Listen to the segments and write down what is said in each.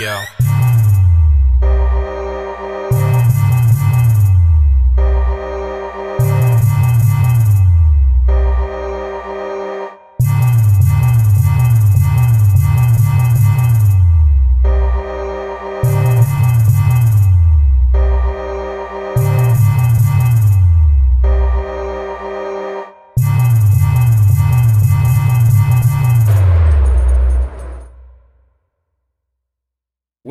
Yo.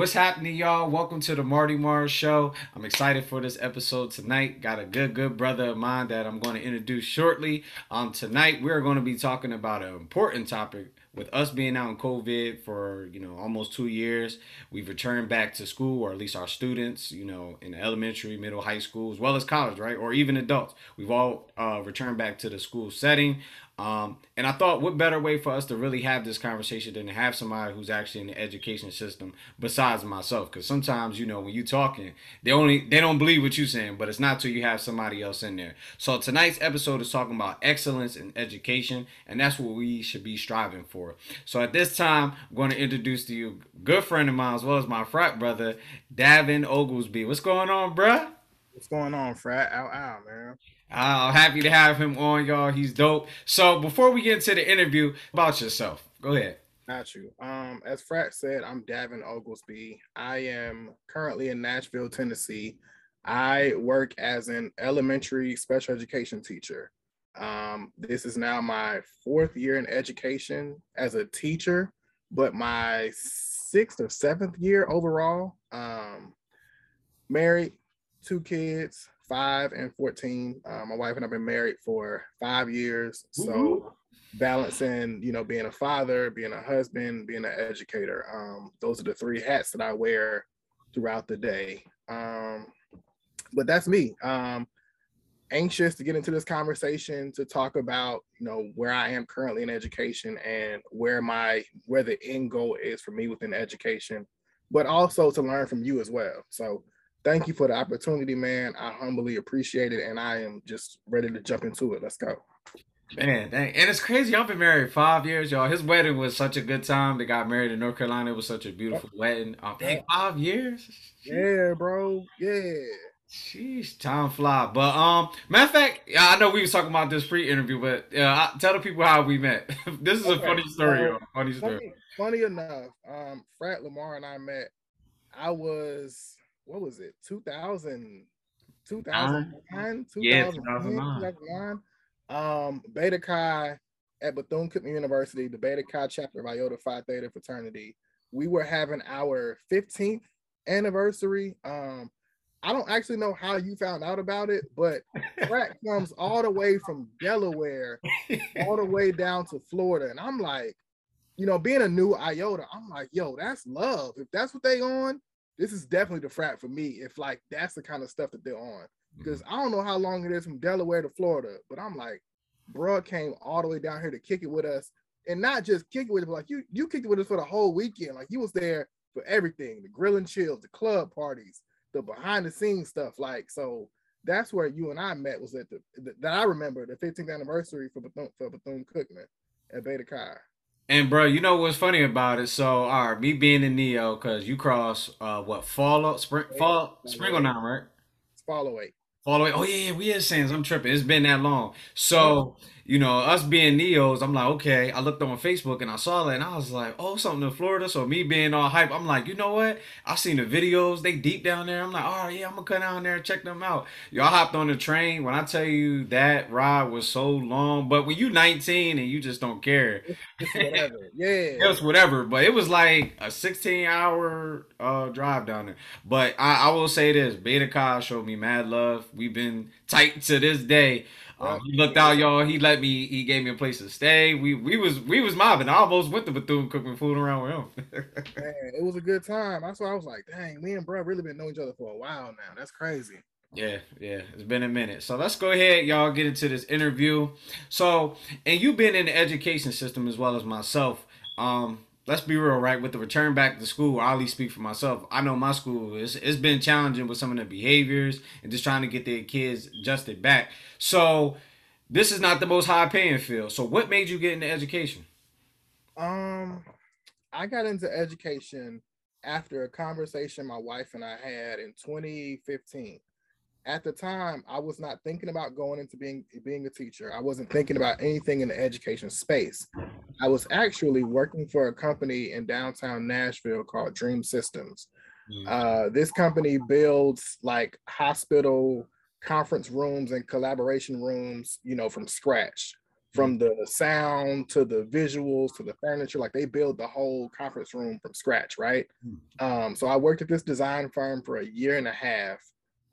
What's happening, y'all? Welcome to the Marty Mars Show. I'm excited for this episode tonight. Got a good, good brother of mine that I'm going to introduce shortly. Um, tonight we're going to be talking about an important topic. With us being out in COVID for you know almost two years, we've returned back to school, or at least our students, you know, in elementary, middle, high school, as well as college, right, or even adults. We've all uh, returned back to the school setting. Um, and I thought, what better way for us to really have this conversation than to have somebody who's actually in the education system besides myself? Because sometimes, you know, when you're talking, they only they don't believe what you're saying, but it's not till you have somebody else in there. So tonight's episode is talking about excellence in education, and that's what we should be striving for. So at this time, I'm going to introduce to you good friend of mine as well as my frat brother, Daven Ogelsby. What's going on, bruh? What's going on, frat? Ow, ow, man. I'm happy to have him on, y'all. He's dope. So before we get into the interview, about yourself, go ahead. Not you. Um, as Frat said, I'm Daven Ogelsby. I am currently in Nashville, Tennessee. I work as an elementary special education teacher. Um, this is now my fourth year in education as a teacher, but my sixth or seventh year overall. Um, married, two kids, five and 14. Uh, my wife and I've been married for five years. So balancing, you know, being a father, being a husband, being an educator. Um, those are the three hats that I wear throughout the day. Um, but that's me. Um, anxious to get into this conversation to talk about, you know, where I am currently in education and where my where the end goal is for me within education, but also to learn from you as well. So thank you for the opportunity, man. I humbly appreciate it, and I am just ready to jump into it. Let's go. Man, dang. and it's crazy. Y'all been married five years, y'all. His wedding was such a good time. They got married in North Carolina. It was such a beautiful wedding. Um, dang, five years. Yeah, bro. Yeah. Sheesh, time fly. But um, matter of fact, yeah, I know we was talking about this pre-interview, but uh, tell the people how we met. this is okay. a funny story. So, funny story. Funny, funny enough, um, Frat Lamar and I met. I was what was it? 2000 2009 yeah, 2009. 2009 um beta chi at bethune-cookman university the beta chi chapter of iota phi theta fraternity. We were having our 15th anniversary. Um i don't actually know how you found out about it but Frat comes all the way from delaware all the way down to florida. And i'm like you know being a new iota i'm like yo that's love. If that's what they on this is definitely the frat for me if like that's the kind of stuff that they're on. Because mm-hmm. I don't know how long it is from Delaware to Florida, but I'm like, bro came all the way down here to kick it with us. And not just kick it with us, but like you you kicked it with us for the whole weekend. Like he was there for everything, the grilling and chills, the club parties, the behind the scenes stuff. Like so that's where you and I met was at the, the that I remember the 15th anniversary for Bethune for Bethune Cookman at Beta Chi. And bro, you know what's funny about it? So, all right, me being in Neo, cause you cross uh what fall spring fall spring on now, right? Fall away. Fall away. Oh yeah, we is saying I'm tripping. It's been that long. So you know, us being Neos, I'm like, okay. I looked on Facebook and I saw that and I was like, oh, something in Florida. So me being all hype, I'm like, you know what? I seen the videos. They deep down there. I'm like, all right, yeah, I'm gonna cut down there and check them out. Y'all hopped on the train. When I tell you that ride was so long, but when you 19 and you just don't care, whatever. Yeah, it was whatever. But it was like a 16 hour uh, drive down there. But I, I will say this: Beta Chi showed me mad love. We've been tight to this day. Um, he looked out, y'all. He let me. He gave me a place to stay. We we was we was mobbing. I almost went to Bethune Cookman food around with him. Man, it was a good time. That's why I was like, dang, me and bro really been knowing each other for a while now. That's crazy. Yeah, yeah, it's been a minute. So let's go ahead, y'all, get into this interview. So, and you've been in the education system as well as myself. Um, let's be real, right? With the return back to school, I'll least speak for myself. I know my school is it's been challenging with some of the behaviors and just trying to get their kids adjusted back. So this is not the most high paying field. So what made you get into education? Um, I got into education after a conversation my wife and I had in 2015. At the time, I was not thinking about going into being being a teacher. I wasn't thinking about anything in the education space. I was actually working for a company in downtown Nashville called Dream Systems. Mm. Uh, this company builds like hospital conference rooms and collaboration rooms, you know, from scratch from the sound to the visuals to the furniture like they build the whole conference room from scratch right hmm. um, so i worked at this design firm for a year and a half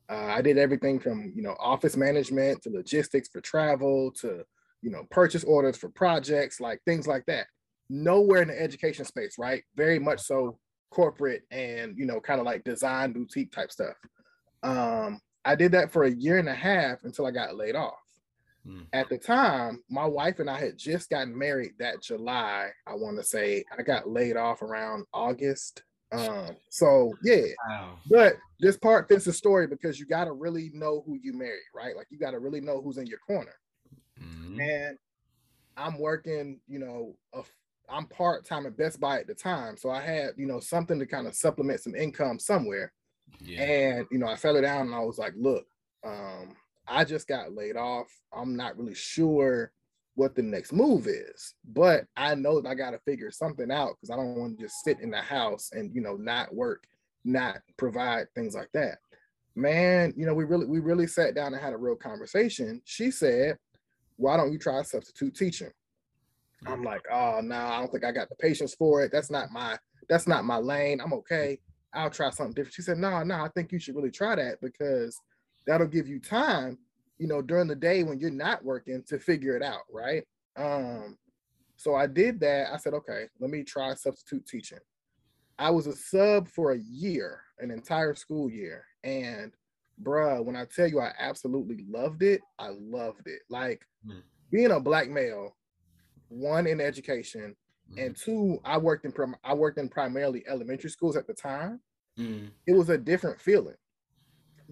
uh, i did everything from you know office management to logistics for travel to you know purchase orders for projects like things like that nowhere in the education space right very much so corporate and you know kind of like design boutique type stuff um, i did that for a year and a half until i got laid off Mm. At the time, my wife and I had just gotten married that July. I want to say I got laid off around August. Um, so yeah, wow. but this part fits the story because you got to really know who you marry, right? Like you got to really know who's in your corner. Mm-hmm. And I'm working, you know, a, I'm part time at Best Buy at the time, so I had, you know, something to kind of supplement some income somewhere. Yeah. And you know, I fell down and I was like, look, um, I just got laid off. I'm not really sure what the next move is, but I know I got to figure something out because I don't want to just sit in the house and you know not work, not provide things like that. Man, you know we really we really sat down and had a real conversation. She said, "Why don't you try substitute teaching?" I'm mm. like, "Oh no, I don't think I got the patience for it. That's not my that's not my lane. I'm okay. I'll try something different." She said, "No, no, I think you should really try that because." that'll give you time, you know, during the day when you're not working to figure it out, right? Um, so I did that. I said, okay, let me try substitute teaching. I was a sub for a year, an entire school year. And bruh, when I tell you I absolutely loved it, I loved it. Like mm. being a black male, one in education, mm. and two, I worked in prim- I worked in primarily elementary schools at the time. Mm. It was a different feeling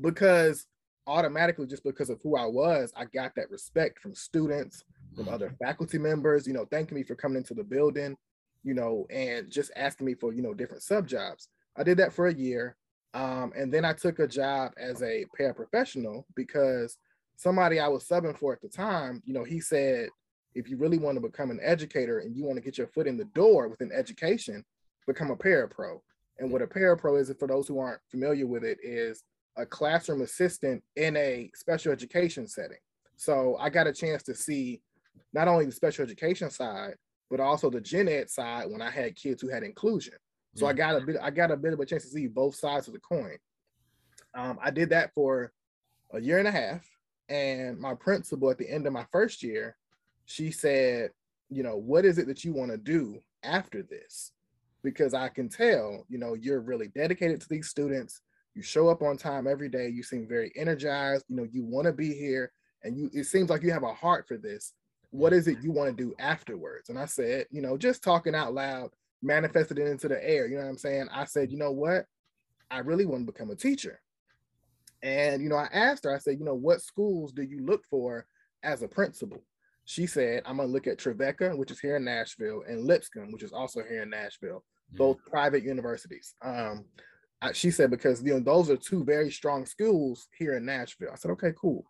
because automatically just because of who I was, I got that respect from students, from other mm-hmm. faculty members, you know, thanking me for coming into the building, you know, and just asking me for, you know, different sub jobs. I did that for a year. Um, and then I took a job as a paraprofessional because somebody I was subbing for at the time, you know, he said, if you really want to become an educator and you want to get your foot in the door within education, become a parapro. And what a parapro is, for those who aren't familiar with it, is a classroom assistant in a special education setting. So I got a chance to see not only the special education side, but also the gen ed side when I had kids who had inclusion. So I mm. got a bit, I got a bit of a chance to see both sides of the coin. Um, I did that for a year and a half, and my principal at the end of my first year, she said, you know, what is it that you want to do after this? Because I can tell, you know, you're really dedicated to these students you show up on time every day you seem very energized you know you want to be here and you it seems like you have a heart for this. What is it you want to do afterwards? And i said you know just talking out loud manifested it into the air you know what i'm saying? I said you know what? I really want to become a teacher. And you know i asked her i said you know what schools do you look for as a principal? She said i'm going to look at trevecca which is here in nashville and lipscomb which is also here in nashville both mm-hmm. private universities. Um, she said because you know those are two very strong schools here in Nashville. I said, okay, cool.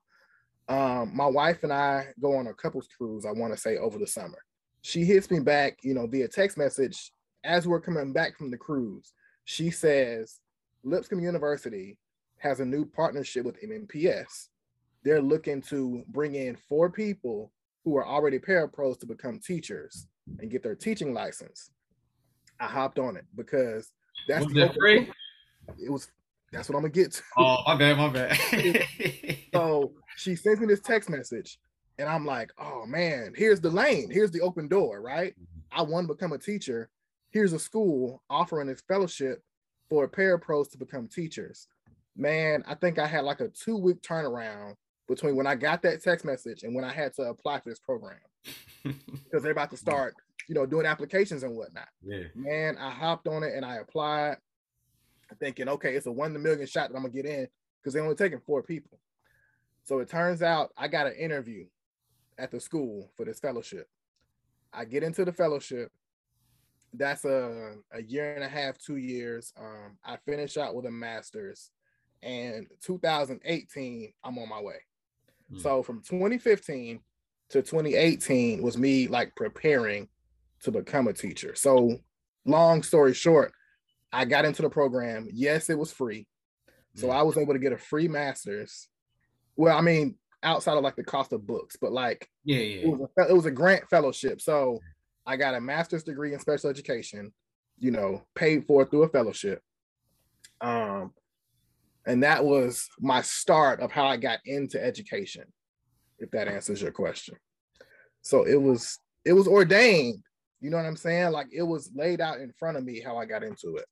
Um, my wife and I go on a couples cruise. I want to say over the summer. She hits me back, you know, via text message as we're coming back from the cruise. She says Lipscomb University has a new partnership with MNPS. They're looking to bring in four people who are already parapros to become teachers and get their teaching license. I hopped on it because that's was free? It was that's what I'm gonna get to. Oh, my bad, my bad. so she sends me this text message, and I'm like, oh man, here's the lane, here's the open door, right? Mm-hmm. I want to become a teacher. Here's a school offering this fellowship for parapros to become teachers. Man, I think I had like a two week turnaround between when I got that text message and when I had to apply for this program because they're about to start, you know, doing applications and whatnot. Yeah. Man, I hopped on it and I applied thinking, okay, it's a one in a million shot that I'm gonna get in because they're only taking four people. So it turns out I got an interview at the school for this fellowship. I get into the fellowship. that's a, a year and a half, two years. Um, I finish out with a master's, and 2018, I'm on my way. Mm. So from 2015 to 2018 was me like preparing to become a teacher. So, long story short, I got into the program. Yes, it was free. So I was able to get a free master's. Well, I mean, outside of like the cost of books, but like yeah, yeah. It was a, it was a grant fellowship. So I got a master's degree in special education, you know, paid for through a fellowship. Um, and that was my start of how I got into education, if that answers your question. So it was it was ordained, you know what I'm saying? Like it was laid out in front of me how I got into it.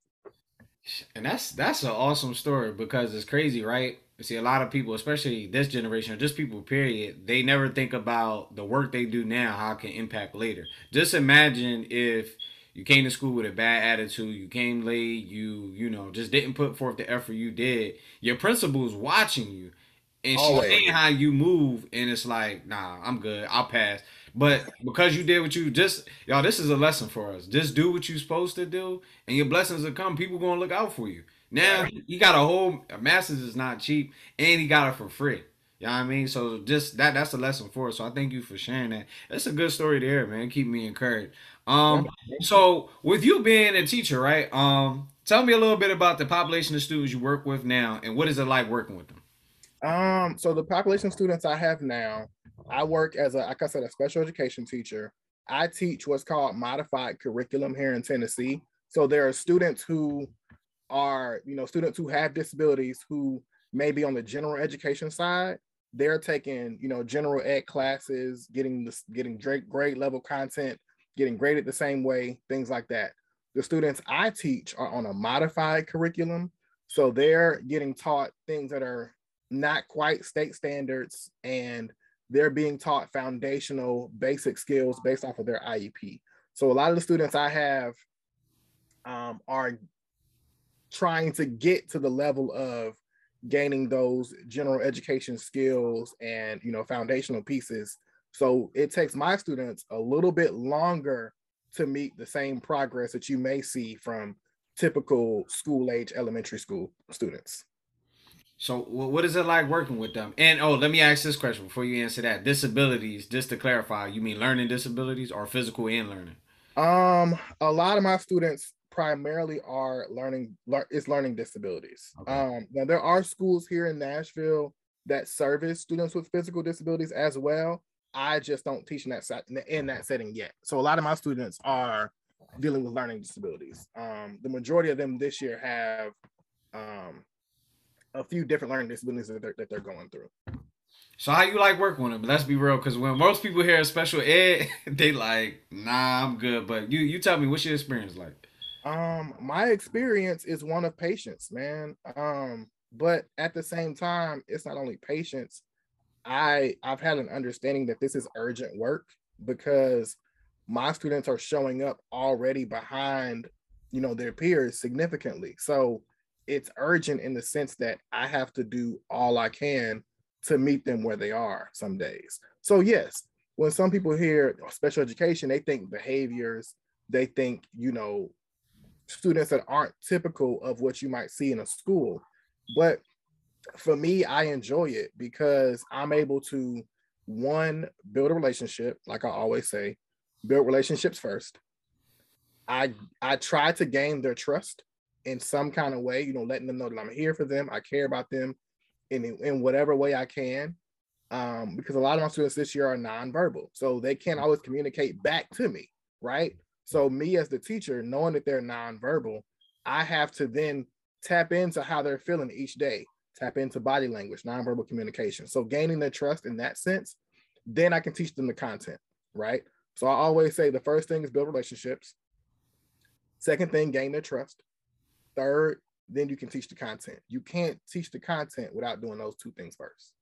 And that's that's an awesome story because it's crazy, right? see a lot of people, especially this generation or just people, period, they never think about the work they do now, how it can impact later. Just imagine if you came to school with a bad attitude, you came late, you, you know, just didn't put forth the effort you did. Your principal's watching you and she's seeing how you move, and it's like, nah, I'm good, I'll pass. But because you did what you just y'all, this is a lesson for us. Just do what you're supposed to do, and your blessings will come. People gonna look out for you. Now he got a whole masters is not cheap, and he got it for free. You know what I mean? So just that that's a lesson for us. So I thank you for sharing that. That's a good story there, man. Keep me encouraged. Um, so with you being a teacher, right? Um, tell me a little bit about the population of students you work with now, and what is it like working with them? Um, so the population of students I have now, I work as a, like I said, a special education teacher. I teach what's called modified curriculum here in Tennessee. So there are students who are, you know, students who have disabilities who may be on the general education side. They're taking, you know, general ed classes, getting this, getting grade level content, getting graded the same way, things like that. The students I teach are on a modified curriculum. So they're getting taught things that are not quite state standards and they're being taught foundational basic skills based off of their IEP. So a lot of the students I have um, are trying to get to the level of gaining those general education skills and you know foundational pieces. So it takes my students a little bit longer to meet the same progress that you may see from typical school age elementary school students. So what is it like working with them? And oh, let me ask this question before you answer that. Disabilities, just to clarify, you mean learning disabilities or physical and learning? Um, a lot of my students primarily are learning is learning disabilities. Okay. Um, now there are schools here in Nashville that service students with physical disabilities as well. I just don't teach in that set in that setting yet. So a lot of my students are dealing with learning disabilities. Um, the majority of them this year have um, a few different learning disabilities that they're, that they're going through. So how you like working with them? But let's be real, because when most people hear special ed, they like, nah, I'm good. But you you tell me, what's your experience like? Um, my experience is one of patience, man. Um, but at the same time, it's not only patience. I I've had an understanding that this is urgent work because my students are showing up already behind, you know, their peers significantly. So it's urgent in the sense that I have to do all I can to meet them where they are some days. So yes, when some people hear special education, they think behaviors, they think, you know, students that aren't typical of what you might see in a school. But for me, I enjoy it because I'm able to one build a relationship, like I always say, build relationships first. I I try to gain their trust in some kind of way, you know, letting them know that I'm here for them. I care about them in, in whatever way I can. Um, because a lot of my students this year are nonverbal. So they can't always communicate back to me, right? So me as the teacher, knowing that they're nonverbal, I have to then tap into how they're feeling each day, tap into body language, nonverbal communication. So gaining their trust in that sense, then I can teach them the content, right? So I always say the first thing is build relationships. Second thing, gain their trust. Third, then you can teach the content. You can't teach the content without doing those two things first.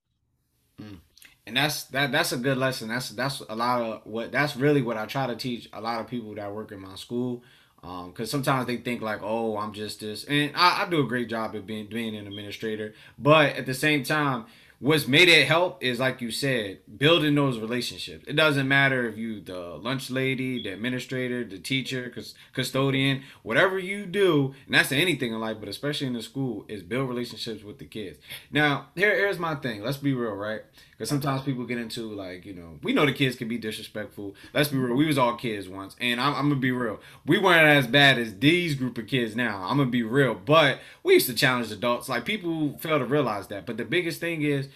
Mm. And that's that that's a good lesson. That's that's a lot of what that's really what I try to teach a lot of people that work in my school. Um, because sometimes they think like, oh, I'm just this, and I, I do a great job of being being an administrator. But at the same time, what's made it help is like you said, building those relationships. It doesn't matter if you the lunch lady, the administrator, the teacher, custodian, whatever you do, and that's anything in life, but especially in the school, is build relationships with the kids. Now, here, here's my thing. Let's be real, right? Because sometimes people get into like, you know, we know the kids can be disrespectful. Let's be real. We was all kids once, and I'm, I'm gonna be real. We weren't as bad as these group of kids now. I'm gonna be real, but we used to challenge adults. Like people fail to realize that. But the biggest thing is,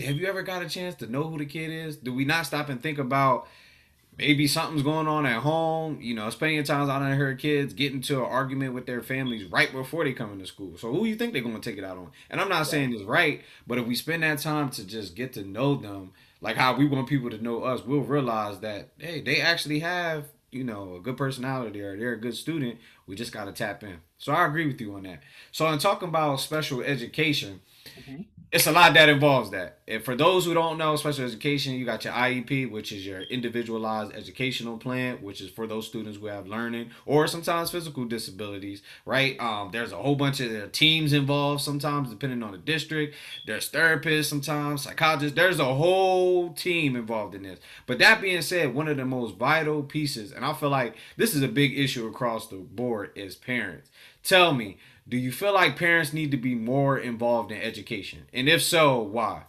have you ever got a chance to know who the kid is? Do we not stop and think about? Maybe something's going on at home. You know, spending times out on her kids get into an argument with their families right before they come into school. So who you think they're going to take it out on? And I'm not saying it's right, but if we spend that time to just get to know them, like how we want people to know us, we'll realize that hey, they actually have you know a good personality or they're a good student. We just got to tap in. So I agree with you on that. So in talking about special education. Mm-hmm it's a lot that involves that. And for those who don't know, special education, you got your IEP, which is your individualized educational plan, which is for those students who have learning or sometimes physical disabilities, right? Um, there's a whole bunch of teams involved sometimes, depending on the district. There's therapists sometimes, psychologists. There's a whole team involved in this. But that being said, one of the most vital pieces, and I feel like this is a big issue across the board, is parents. Tell me, do you feel like parents need to be more involved in education? And if so, why?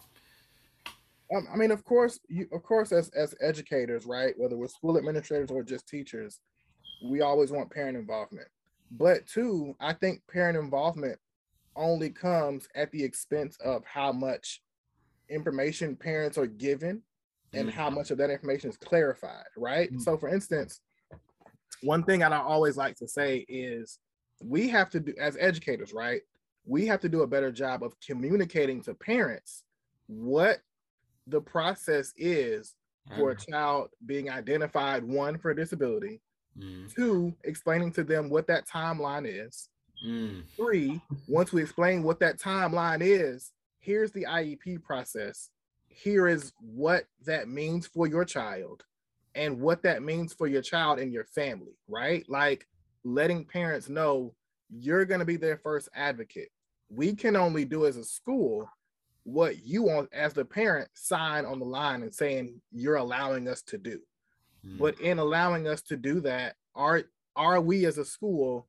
Um, I mean, of course, you, of course, as as educators, right? Whether we're school administrators or just teachers, we always want parent involvement. But two, I think parent involvement only comes at the expense of how much information parents are given and mm-hmm. how much of that information is clarified, right? Mm-hmm. So, for instance, one thing I always like to say is we have to do as educators, right? We have to do a better job of communicating to parents what the process is for a child being identified one for a disability, mm. two, explaining to them what that timeline is. Mm. Three, once we explain what that timeline is, here's the IEP process. Here is what that means for your child and what that means for your child and your family, right? Like letting parents know you're going to be their first advocate. We can only do as a school what you want as the parent sign on the line and saying you're allowing us to do. Mm. But in allowing us to do that, are are we as a school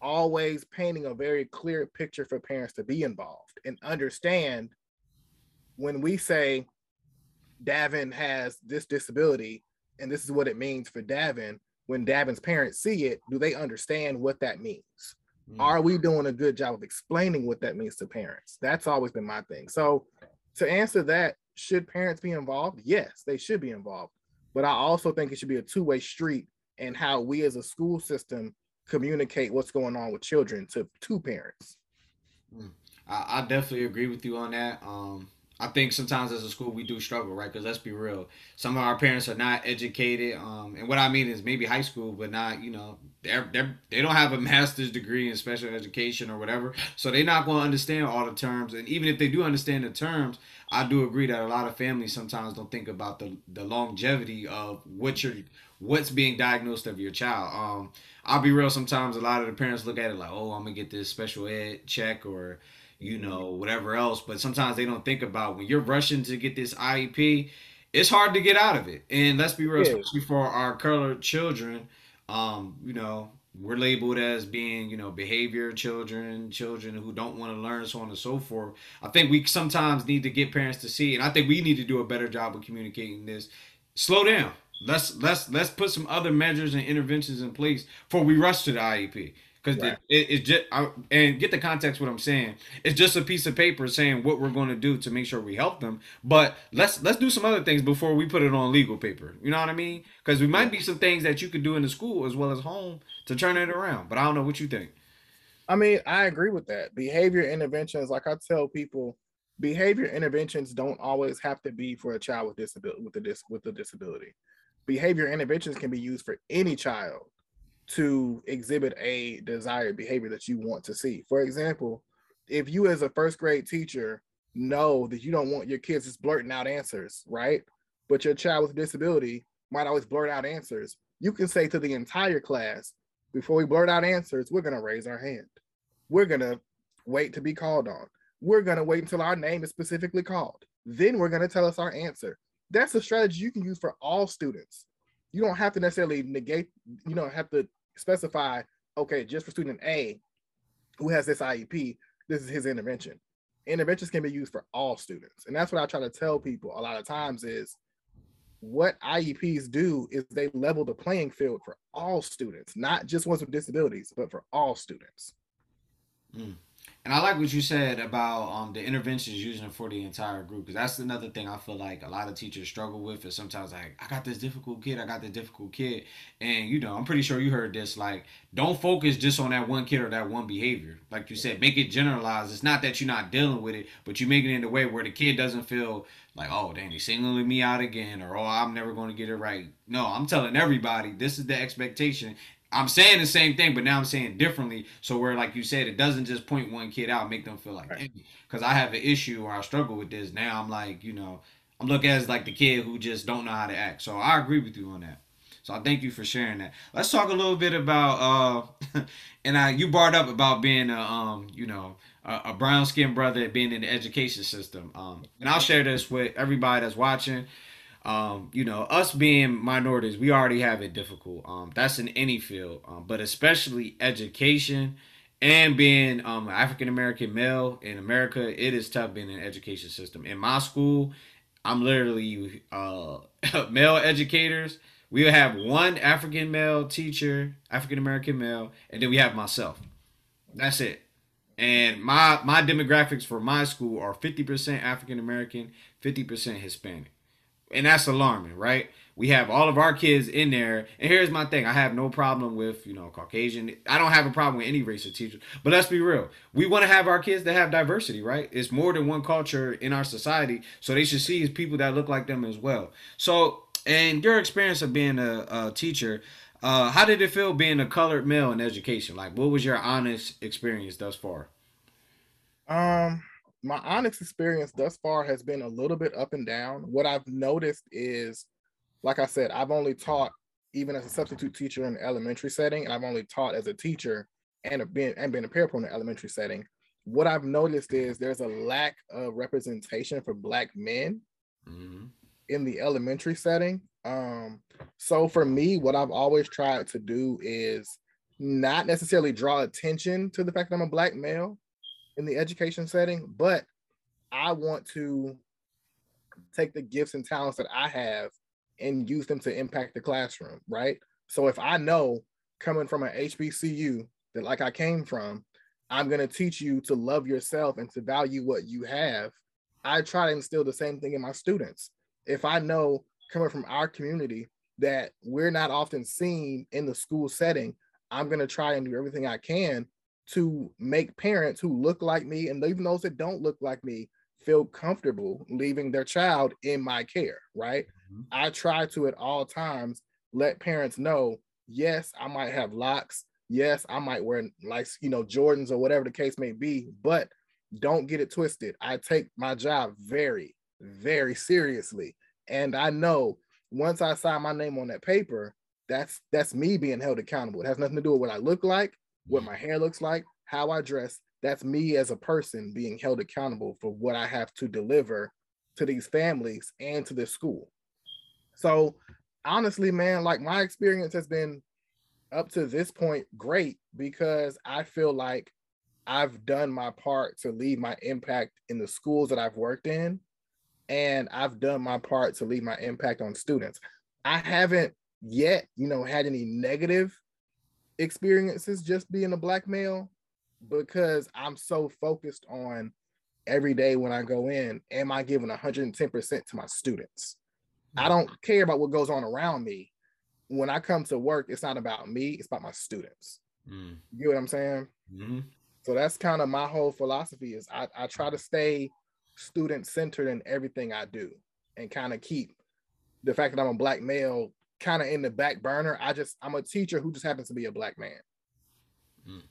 always painting a very clear picture for parents to be involved and understand when we say Daven has this disability and this is what it means for Daven, when Daven's parents see it, do they understand what that means? Mm. Are we doing a good job of explaining what that means to parents? That's always been my thing. So, to answer that, should parents be involved? Yes, they should be involved. But I also think it should be a two way street and how we as a school system communicate what's going on with children to two parents. Mm. I, I definitely agree with you on that. Um, I think sometimes as a school we do struggle, right? Because let's be real, some of our parents are not educated, um, and what I mean is maybe high school, but not you know they're, they're they don't have a master's degree in special education or whatever, so they're not going to understand all the terms. And even if they do understand the terms, I do agree that a lot of families sometimes don't think about the the longevity of what you're what's being diagnosed of your child. Um, I'll be real. Sometimes a lot of the parents look at it like, oh, I'm gonna get this special ed check or you know, whatever else. But sometimes they don't think about when you're rushing to get this IEP, it's hard to get out of it. And let's be real, yeah. especially for our colored children, um, you know, we're labeled as being, you know, behavior children, children who don't want to learn, so on and so forth. I think we sometimes need to get parents to see, and I think we need to do a better job of communicating this. Slow down. Let's let's let's put some other measures and interventions in place before we rush to the IEP because right. it, it, it's just I, and get the context what I'm saying. It's just a piece of paper saying what we're going to do to make sure we help them. But let's let's do some other things before we put it on legal paper. You know what I mean? Because we might be some things that you could do in the school as well as home to turn it around. But I don't know what you think. I mean, I agree with that. Behavior interventions, like I tell people, behavior interventions don't always have to be for a child with disability with a dis with a disability. Behavior interventions can be used for any child to exhibit a desired behavior that you want to see. For example, if you as a first grade teacher know that you don't want your kids just blurting out answers, right? But your child with disability might always blurt out answers. You can say to the entire class, before we blurt out answers, we're going to raise our hand. We're going to wait to be called on. we're going to wait until our name is specifically called. Then we're going to tell us our answer. That's a strategy you can use for all students. You don't have to necessarily negate, you don't have to specify, okay, just for student A who has this IEP, this is his intervention. Interventions can be used for all students. And that's what I try to tell people a lot of times is what IEPs do is they level the playing field for all students, not just ones with disabilities, but for all students. Mm. And I like what you said about um, the interventions using for the entire group because that's another thing I feel like a lot of teachers struggle with is sometimes like I got this difficult kid, I got this difficult kid, and you know I'm pretty sure you heard this like don't focus just on that one kid or that one behavior. Like you said, make it generalized. It's not that you're not dealing with it, but you make it in a way where the kid doesn't feel like oh dang he's singling me out again or oh I'm never going to get it right. No, I'm telling everybody this is the expectation I'm saying the same thing, but now I'm saying differently. So where, like you said, it doesn't just point one kid out, make them feel like, because I have an issue or I struggle with this. Now I'm like, you know, I'm looking as like the kid who just don't know how to act. So I agree with you on that. So I thank you for sharing that. Let's talk a little bit about, uh, and I you brought up about being a, um, you know, a, a brown skinned brother being in the education system. Um, and I'll share this with everybody that's watching um, you know, us being minorities, we already have it difficult. Um, that's in any field, um, but especially education and being um African American male in America, it is tough being in education system. In my school, I'm literally uh male educators. We have one African male teacher, African American male, and then we have myself. That's it. And my my demographics for my school are 50% African American, 50% Hispanic and that's alarming, right? We have all of our kids in there, and here's my thing: I have no problem with you know Caucasian. I don't have a problem with any race of teachers, but let's be real. We want to have our kids to have diversity, right? It's more than one culture in our society, so they should see people that look like them as well. So, and your experience of being a, a teacher, uh, how did it feel being a colored male in education? Like, what was your honest experience thus far? Um, my honest experience thus far has been a little bit up and down. What I've noticed is, like I said, I've only taught even as a substitute teacher in an elementary setting, and I've only taught as a teacher and been and been a parapro in the elementary setting. What I've noticed is there's a lack of representation for Black men mm-hmm. in the elementary setting. Um, so for me, what I've always tried to do is not necessarily draw attention to the fact that I'm a Black male, in the education setting, but I want to take the gifts and talents that I have and use them to impact the classroom, right? So if I know coming from an HBCU that like I came from, I'm going to teach you to love yourself and to value what you have. I try to instill the same thing in my students. If I know coming from our community that we're not often seen in the school setting, I'm going to try and do everything I can to make parents who look like me and even those that don't look like me feel comfortable leaving their child in my care, right? Mm-hmm. I try to at all times let parents know, yes, I might have locks. Yes, I might wear like, you know, Jordans or whatever the case may be, but don't get it twisted. I take my job very, very seriously. And I know once I sign my name on that paper, that's that's me being held accountable. It has nothing to do with what I look like what my hair looks like, how I dress. That's me as a person being held accountable for what I have to deliver to these families and to this school. So honestly, man, like my experience has been up to this point great because I feel like I've done my part to leave my impact in the schools that I've worked in. And I've done my part to leave my impact on students. I haven't yet, you know, had any negative experiences just being a black male because I'm so focused on every day when I go in, am I giving 110% to my students? I mm-hmm. don't care about what goes on around me. When I come to work, it's not about me, it's about my students. Mm. You get what I'm saying? Mm-hmm. So that's kind of my whole philosophy is I, I try to stay student centered in everything I do and kind of keep the fact that I'm a black male kind of in the back burner. I just I'm a teacher who just happens to be a black man. Mm.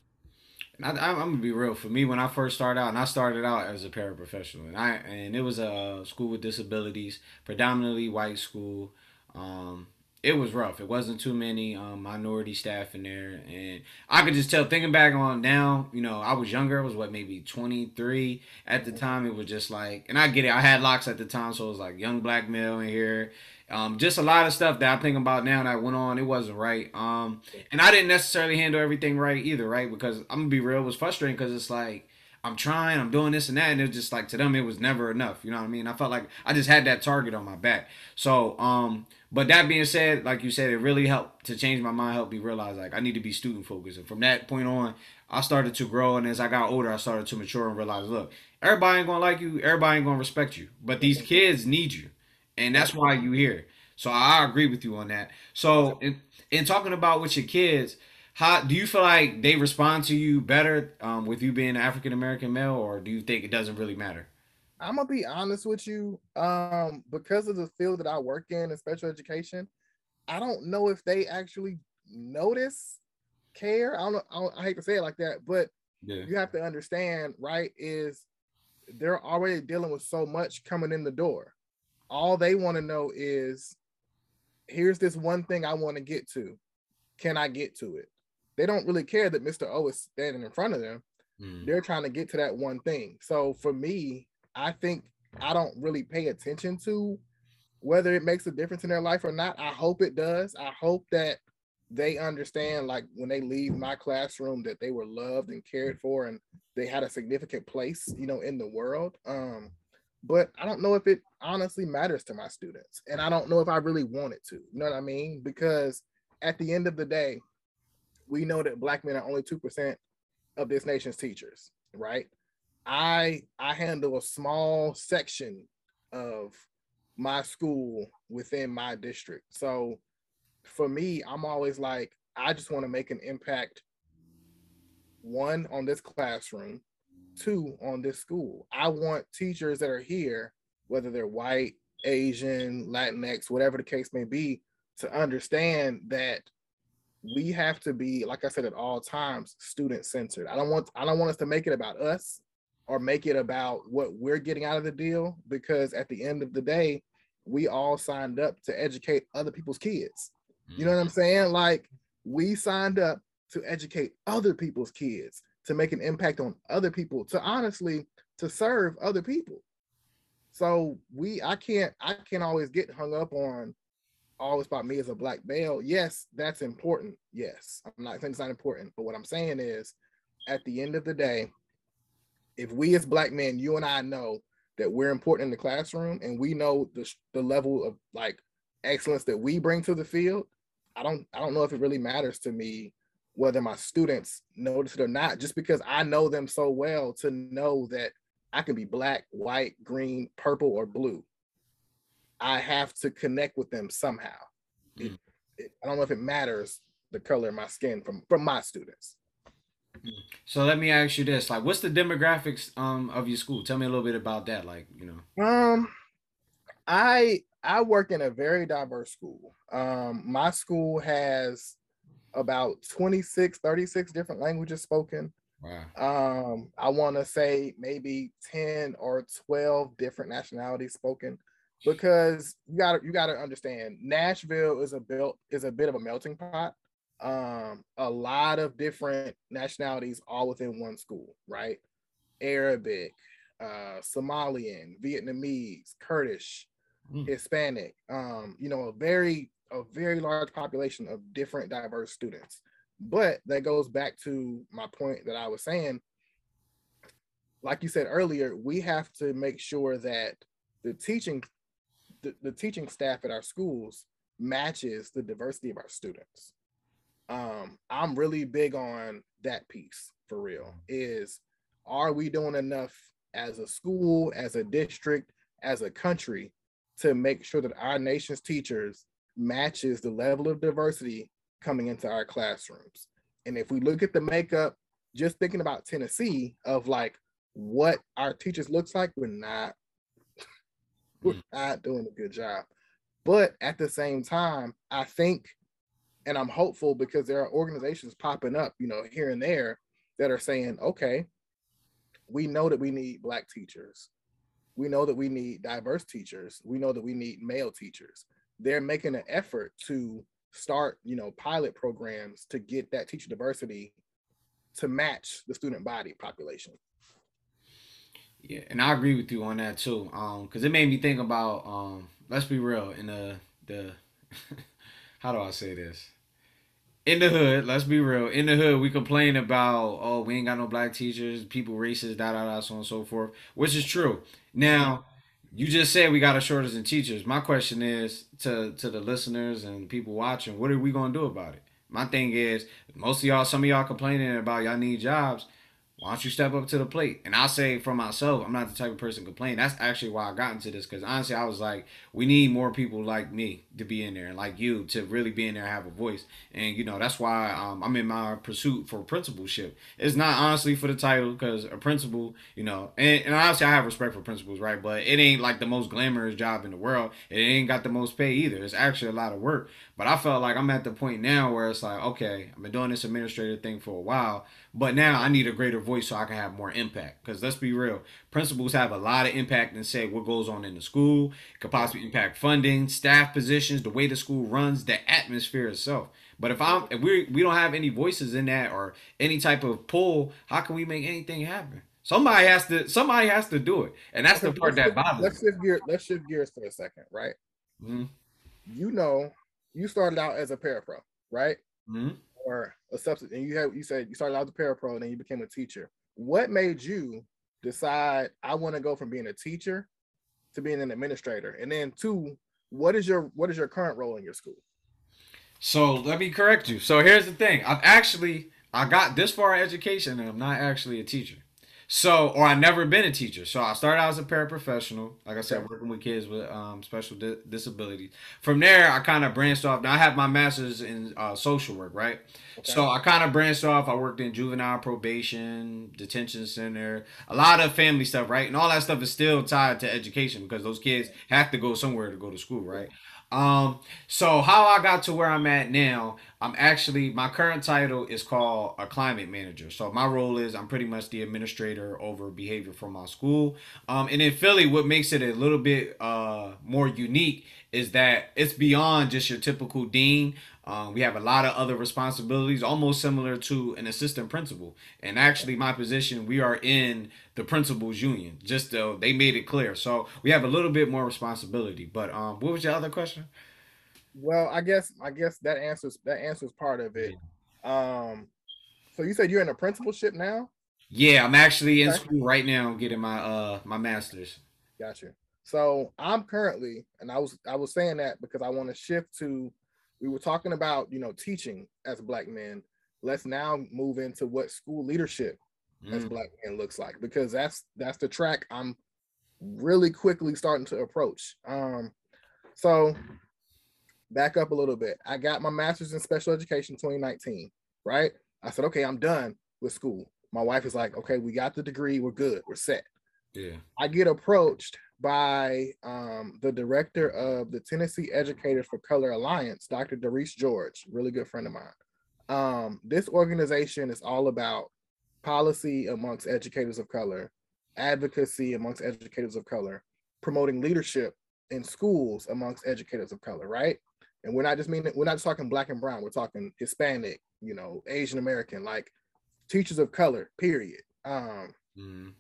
I, am gonna be real. For me, when I first started out, and I started out as a paraprofessional, and I and it was a school with disabilities, predominantly white school. Um, it was rough. It wasn't too many um, minority staff in there, and I could just tell. Thinking back on now, you know, I was younger. I was what maybe twenty three at the time. It was just like, and I get it. I had locks at the time, so it was like young black male in here. Um, just a lot of stuff that I think about now that went on. It wasn't right. Um, and I didn't necessarily handle everything right either, right? Because I'm gonna be real, it was frustrating because it's like I'm trying, I'm doing this and that, and it's just like to them it was never enough. You know what I mean? I felt like I just had that target on my back. So, um, but that being said, like you said, it really helped to change my mind, helped me realize like I need to be student focused. And from that point on, I started to grow, and as I got older, I started to mature and realize, look, everybody ain't gonna like you, everybody ain't gonna respect you, but these kids need you and that's why you here. So I agree with you on that. So in, in talking about with your kids, how do you feel like they respond to you better um, with you being African American male, or do you think it doesn't really matter? I'm gonna be honest with you. Um, because of the field that I work in, in special education, I don't know if they actually notice, care. I don't know. I, don't, I hate to say it like that, but Yeah. you have to understand, right? Is they're already dealing with so much coming in the door. All they want to know is, here's this one thing I want to get to. Can I get to it? They don't really care that Mr. O is standing in front of them. Mm. They're trying to get to that one thing. So for me, I think I don't really pay attention to whether it makes a difference in their life or not. I hope it does. I hope that they understand, like when they leave my classroom, that they were loved and cared for and they had a significant place, you know, in the world. Um, but I don't know if it honestly matters to my students. And I don't know if I really want it to. You know what I mean? Because at the end of the day, we know that black men are only 2% of this nation's teachers, right? I I handle a small section of my school within my district. So for me, I'm always like, I just want to make an impact one on this classroom, two on this school. I want teachers that are here, whether they're white, Asian, Latinx, whatever the case may be, to understand that we have to be, like I said, at all times, student centered. I don't want I don't want us to make it about us or make it about what we're getting out of the deal because at the end of the day, we all signed up to educate other people's kids. You know what I'm mm-hmm. saying? Like we signed up to educate other people's kids, to make an impact on other people, to honestly to serve other people. So we I can't I can't always get hung up on oh, always about me as a black male. Yes, that's important. Yes. I'm not saying it's not important, but what I'm saying is at the end of the day, if we as black men, you and I know that we're important in the classroom and we know the, the level of like excellence that we bring to the field, I don't I don't know if it really matters to me whether my students notice it or not, just because I know them so well to know that I can be black, white, green, purple, or blue. I have to connect with them somehow. It- Mm. it- I don't know if it matters the color of my skin from from my students. So let me ask you this: like, what's the demographics um of your school? Tell me a little bit about that. Like, you know. Um, I I work in a very diverse school. Um, my school has about 26, 36 different languages spoken. Wow. Um, I want to say maybe 10 or 12 different nationalities spoken because you got to you got to understand Nashville is a built is a bit of a melting pot. Um, a lot of different nationalities all within one school, right? Arabic, uh, Somalian, Vietnamese, Kurdish, Mm. Hispanic, um, you know, a very a very large population of different diverse students. But that goes back to my point that I was saying. Like you said earlier, we have to make sure that the teaching the, the teaching staff at our schools matches the diversity of our students. Um, I'm really big on that piece for real. Is are we doing enough as a school, as a district, as a country to make sure that our nation's teachers matches the level of diversity coming into our classrooms. And if we look at the makeup, just thinking about Tennessee of like what our teachers looks like, we're not we're mm. not doing a good job. But at the same time, I think and I'm hopeful because there are organizations popping up, you know, here and there that are saying, okay, we know that we need black teachers. We know that we need diverse teachers. We know that we need male teachers. they're making an effort to start, you know, pilot programs to get that teacher diversity to match the student body population. Yeah, and I agree with you on that too. Um, because it made me think about um, let's be real, in the the how do I say this? In the hood, let's be real. In the hood, we complain about oh we ain't got no black teachers, people racist, da da da, so on and so forth, which is true. Now, you just said we got a shortage in teachers. My question is to to the listeners and people watching, what are we gonna do about it? My thing is, most of y'all, some of y'all complaining about y'all need jobs why don't you step up to the plate? And I'll say for myself, I'm not the type of person to complain. That's actually why I got into this because honestly, I was like, we need more people like me to be in there, and like you to really be in there and have a voice. And you know, that's why um, I'm in my pursuit for principalship. It's not honestly for the title because a principal, you know, and, and honestly, I have respect for principals, right? But it ain't like the most glamorous job in the world. It ain't got the most pay either. It's actually a lot of work. But I felt like I'm at the point now where it's like, okay, I've been doing this administrative thing for a while, but now I need a greater voice so I can have more impact. Because let's be real, principals have a lot of impact and say what goes on in the school, It could possibly impact funding, staff positions, the way the school runs, the atmosphere itself. But if I'm if we we don't have any voices in that or any type of pull, how can we make anything happen? Somebody has to somebody has to do it, and that's the part that bothers. Let's shift gears. Let's shift gears for a second, right? Mm-hmm. You know you started out as a parapro, right? Mm-hmm. Or a substitute, and you had you said you started out as a parapro, and then you became a teacher. What made you decide I want to go from being a teacher to being an administrator? And then two, what is your what is your current role in your school? So let me correct you. So here's the thing. I've actually I got this far in education and I'm not actually a teacher. So, or I never been a teacher. So I started out as a paraprofessional, like I said, working with kids with um, special di- disabilities. From there, I kind of branched off. Now I have my master's in uh, social work, right? Okay. So I kind of branched off. I worked in juvenile probation, detention center, a lot of family stuff, right? And all that stuff is still tied to education because those kids have to go somewhere to go to school, right? Um, so how I got to where I'm at now, I'm actually my current title is called a climate manager. So my role is I'm pretty much the administrator over behavior for my school. Um, and in Philly, what makes it a little bit uh more unique is that it's beyond just your typical dean. Um, we have a lot of other responsibilities, almost similar to an assistant principal. And actually, my position, we are in the principals union. Just uh, they made it clear, so we have a little bit more responsibility. But um, what was your other question? Well, I guess I guess that answers that answers part of it. Um, so you said you're in a principalship now? Yeah, I'm actually in okay. school right now, getting my uh my master's. Gotcha. So I'm currently, and I was I was saying that because I want to shift to we were talking about you know teaching as black men. Let's now move into what school leadership mm. as black men looks like because that's that's the track i'm really quickly starting to approach. Um so back up a little bit. I got my master's in special education 2019 right? I said okay i'm done with school. My wife is like okay we got the degree. We're good. We're set. Yeah. I get approached by um, the director of the Tennessee Educators for Color Alliance, Dr. Doris George, really good friend of mine. Um, this organization is all about policy amongst educators of color, advocacy amongst educators of color, promoting leadership in schools amongst educators of color, right? And we're not just meaning we're not just talking black and brown, we're talking Hispanic, you know, Asian American, like teachers of color, period. Um, mm.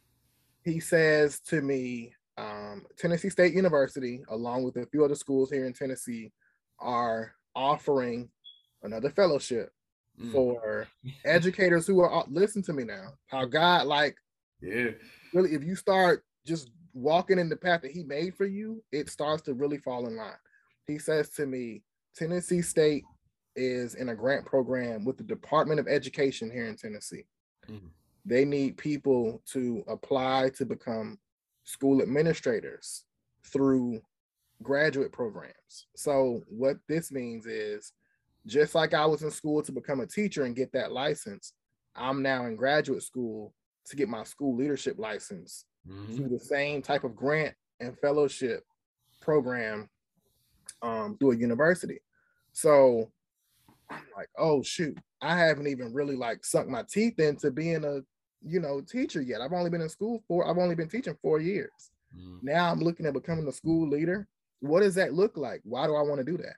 he says to me, um, Tennessee State University, along with a few other schools here in Tennessee, are offering another fellowship mm. for educators who are listen to me now. How God like yeah really if you start just walking in the path that he made for you, it starts to really fall in line. He says to me, Tennessee State is in a grant program with the Department of Education here in Tennessee. Mm. They need people to apply to become school administrators through graduate programs. So what this means is just like I was in school to become a teacher and get that license, I'm now in graduate school to get my school leadership license mm-hmm. through the same type of grant and fellowship program um, through a university. So I'm like, oh shoot, I haven't even really like sunk my teeth into being a you know, teacher yet. I've only been in school for I've only been teaching four years. Mm. Now I'm looking at becoming a school leader. what does that look like? Why do I want to do that?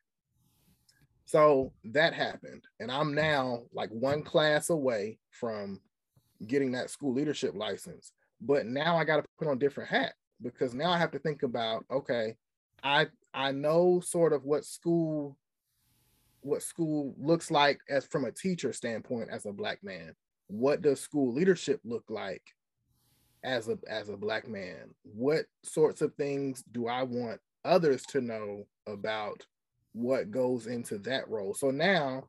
So that happened. And I'm now like one class away from getting that school leadership license. But now I got to put on a different hat because now I have to think about okay, I I know sort of what school what school looks like as from a teacher standpoint as a black man. What does school leadership look like as a as a black man? What sorts of things do I want others to know about what goes into that role? So now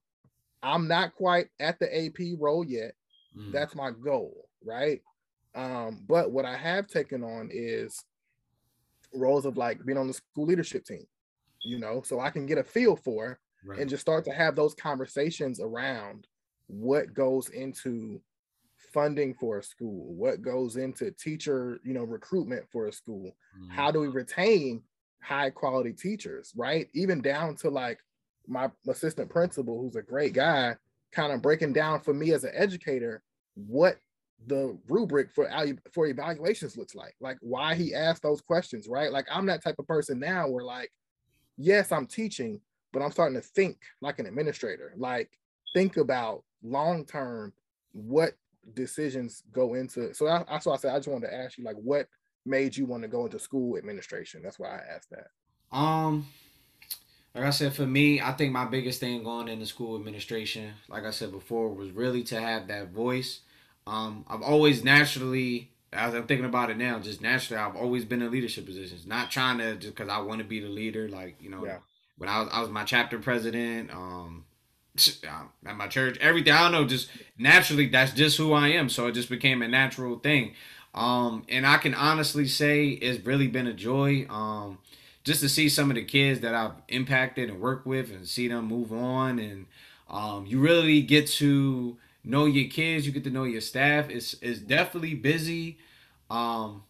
I'm not quite at the AP role yet. Mm. That's my goal, right? Um, but what I have taken on is roles of like being on the school leadership team, you know, so I can get a feel for right. and just start to have those conversations around what goes into funding for a school, what goes into teacher, you know, recruitment for a school. Mm-hmm. How do we retain high quality teachers, right? Even down to like my assistant principal, who's a great guy, kind of breaking down for me as an educator what the rubric for for evaluations looks like like why he asked those questions right like i'm that type of person now where like yes i'm teaching but i'm starting to think like an administrator like think about long term what decisions go into so that's why i said i just wanted to ask you like what made you want to go into school administration that's why i asked that um like I said, for me, I think my biggest thing going into school administration, like I said before, was really to have that voice um, I've always naturally, as I'm thinking about it now, just naturally, I've always been in leadership positions. Not trying to just because I want to be the leader. Like you know, yeah. when I was I was my chapter president. Um, at my church, everything I don't know, just naturally, that's just who I am. So it just became a natural thing. Um, and I can honestly say it's really been a joy. Um, just to see some of the kids that I've impacted and worked with and see them move on and um, you really get to know your kids, you get to know your staff. It's it's definitely busy. Um,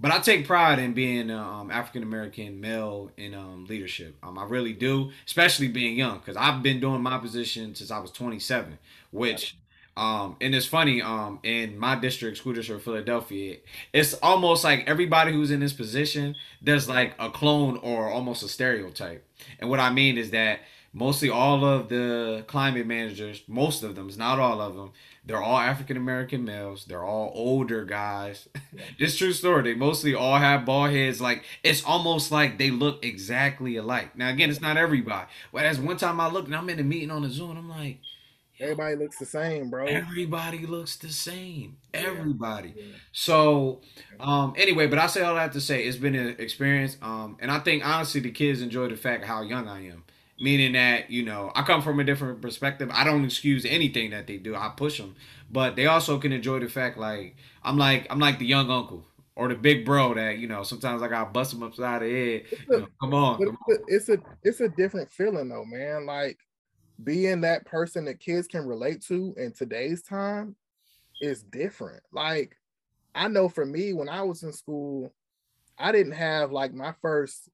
but I take pride in being um, African American male in um, leadership. Um, I really do, especially being young, because I've been doing my position since I was 27. Which, um, and it's funny, um, in my district, school district of Philadelphia, it's almost like everybody who's in this position, there's like a clone or almost a stereotype. And what I mean is that mostly all of the climate managers, most of them, it's not all of them, they're all African American males. They're all older guys. It's true story. They mostly all have bald heads. Like it's almost like they look exactly alike. Now again, it's not everybody. But as one time I looked and I'm in a meeting on the Zoom, I'm like, everybody looks the same, bro. Everybody looks the same. Everybody. Yeah. So, um, anyway, but I say all I have to say it's been an experience. Um, and I think honestly the kids enjoy the fact how young I am meaning that you know I come from a different perspective. I don't excuse anything that they do. I push them, but they also can enjoy the fact like I'm like I'm like the young uncle or the big bro that you know sometimes I got bust them upside the head. A, you know, come on, come it's, a, it's a it's a different feeling though, man. Like being that person that kids can relate to in today's time is different. Like I know for me when I was in school, I didn't have like my first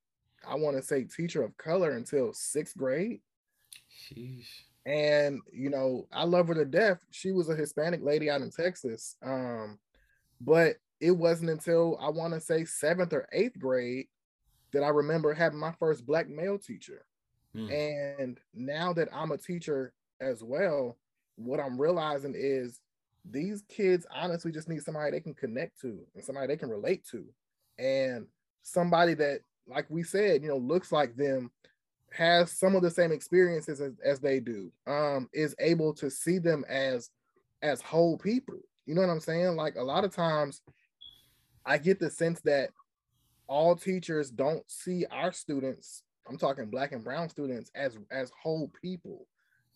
I want to say teacher of color until sixth grade. Sheesh. And you know, I love her to death. She was a Hispanic lady out in Texas. Um, but it wasn't until I want to say seventh or eighth grade that I remember having my first black male teacher. Mm. And now that I'm a teacher as well, what I'm realizing is these kids honestly just need somebody they can connect to and somebody they can relate to and somebody that like we said, you know, looks like them, has some of the same experiences as, as they do, um, is able to see them as as whole people. You know what I'm saying? Like a lot of times I get the sense that all teachers don't see our students, I'm talking black and brown students, as as whole people.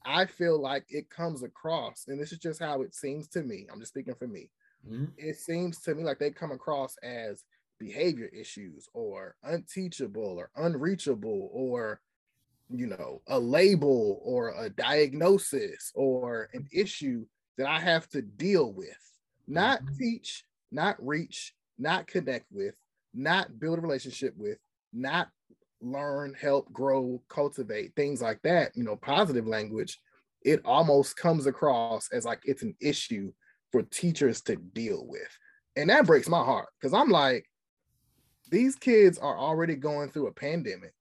I feel like it comes across, and this is just how it seems to me. I'm just speaking for me. Mm-hmm. It seems to me like they come across as behavior issues or unteachable or unreachable or you know a label or a diagnosis or an issue that i have to deal with not mm-hmm. teach not reach not connect with not build a relationship with not learn help grow cultivate things like that you know positive language it almost comes across as like it's an issue for teachers to deal with and that breaks my heart because i'm like these kids are already going through a pandemic,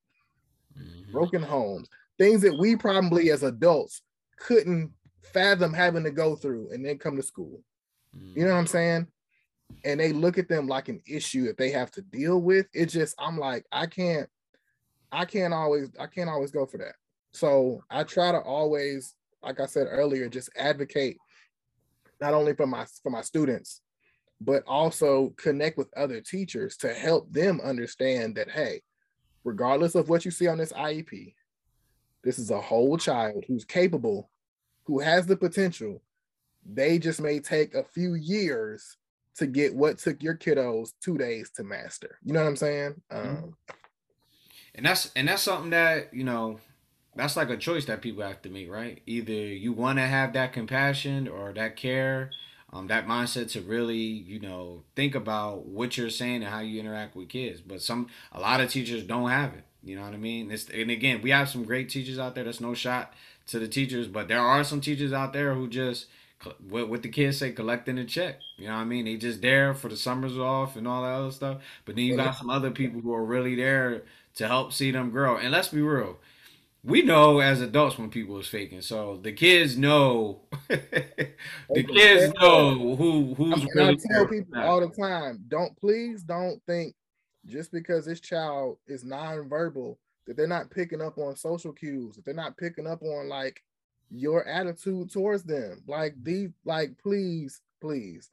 Mhm. broken homes, things that we probably as adults couldn't fathom having to go through and then come to school. You know what I'm saying? And they look at them like an issue that they have to deal with. It just, I'm like, I can't, I can't always, I can't always go for that. So I try to always, like I said earlier, just advocate not only for my for my students, but also connect with other teachers to help them understand that hey, regardless of what you see on this IEP, this is a whole child who's capable, who has the potential. They just may take a few years to get what took your kiddos two days to master. You know what I'm saying? Um, and that's and that's something that you know that's like a choice that people have to make right either you want to have that compassion or that care um, that mindset to really you know think about what you're saying and how you interact with kids. But some a lot of teachers don't have it. You know what i mean? It's, and again we have some great teachers out there. That's no shot to the teachers but there are some teachers out there who just what, what the kids say collecting a check. You know what i mean? They just there for the summers off and all that other stuff. But then you got some other people who are really there to help see them grow. And let's be real, we know as adults when people is faking. So the kids know, the kids know who who's and I really. tell people all the time, don't please don't think just because this child is nonverbal that they're not picking up on social cues, that they're not picking up on like your attitude towards them. Like these, like please, please,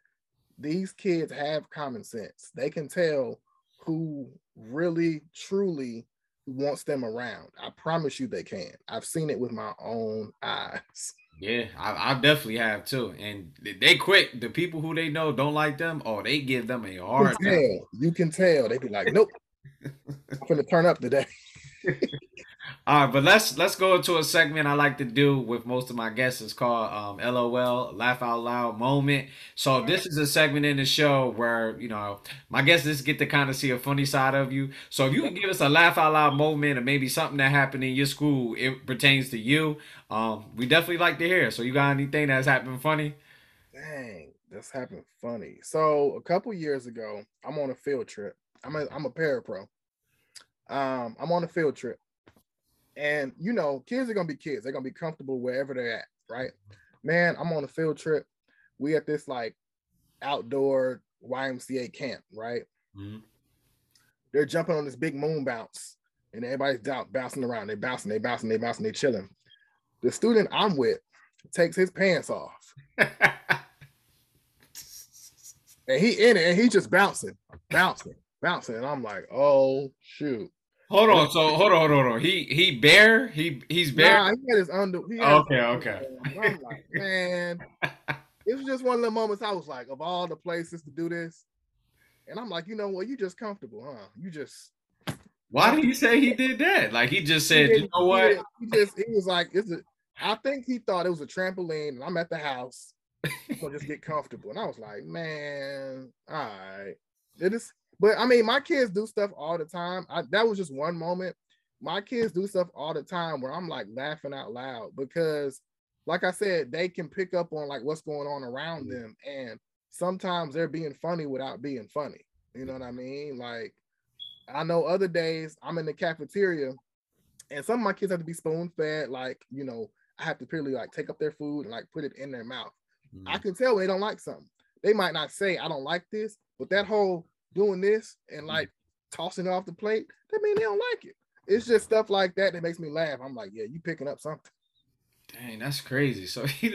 these kids have common sense. They can tell who really truly wants them around. I promise you they can. I've seen it with my own eyes. Yeah, I, I definitely have too. And they- quick. The people who they know don't like them. Oh, they give them a hard You can tell. You can tell. They be like, nope. I'm gonna turn up today. All right, but let's let's go into a segment I like to do with most of my guests. It's called um, LOL, Laugh Out Loud Moment. So this is a segment in the show where you know my guests just get to kind of see a funny side of you. So if you can give us a laugh out loud moment or maybe something that happened in your school, it pertains to you. Um, we definitely like to hear. So you got anything that's happened funny? Dang, that's happened funny. So a couple years ago, I'm on a field trip. I'm a I'm a parapro. Um, I'm on a field trip. And you know, kids are gonna be kids. They're gonna be comfortable wherever they're at, right? Man, I'm on a field trip. We at this like outdoor YMCA camp, right? Mhm. They're jumping on this big moon bounce, and everybody's down, bouncing around. They bouncing, they bouncing, they bouncing, they chilling. The student I'm with takes his pants off, and he in it, and he just bouncing, bouncing, bouncing, and I'm like, oh shoot. Hold on. So hold on, hold on, hold on. He he bear. He he's bear. Nah, he had his under. He had Okay, under- okay. I'm like, man, it was just one of the moments I was like, of all the places to do this, and I'm like, you know what, you just comfortable, huh? You just Why did he say he did that? Like he just said, he you know what? didn't- He just he was like, is it? I think he thought it was a trampoline, and I'm at the house. I'm just get comfortable, and I was like, man, all right, it is. But I mean, my kids do stuff all the time. I, that was just one moment. My kids do stuff all the time where I'm like laughing out loud because, like I said, they can pick up on like what's going on around them, and sometimes they're being funny without being funny. You know what I mean? Like, I know other days I'm in the cafeteria and some of my kids have to be spoon fed. Like, you know, I have to purely like take up their food and like put it in their mouth. Mm. I can tell they don't like something. They might not say, I don't like this, but that whole doing this and mm. like tossing it off the plate, that mean they don't like it. It's just stuff like that that makes me laugh. I'm like, yeah, you picking up something. Dang, that's crazy. So he,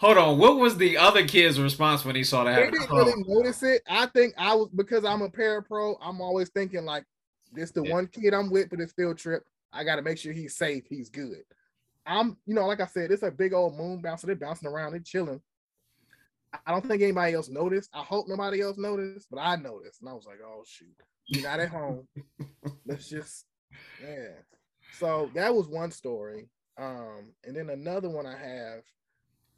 hold on. What was the other kid's response when he saw that? They didn't really notice it. I think I was because I'm a parapro, I'm always thinking like this the Yeah. one kid I'm with for this field trip. I gotta make sure he's safe, he's good. I'm, you know, like I said, it's a big old moon bouncer. They're bouncing around, they're chilling. I don't think anybody else noticed. I hope nobody else noticed, but I noticed. And I was like, oh shoot, you're not at home. Let's just, yeah. So that was one story. Um, and then another one I have,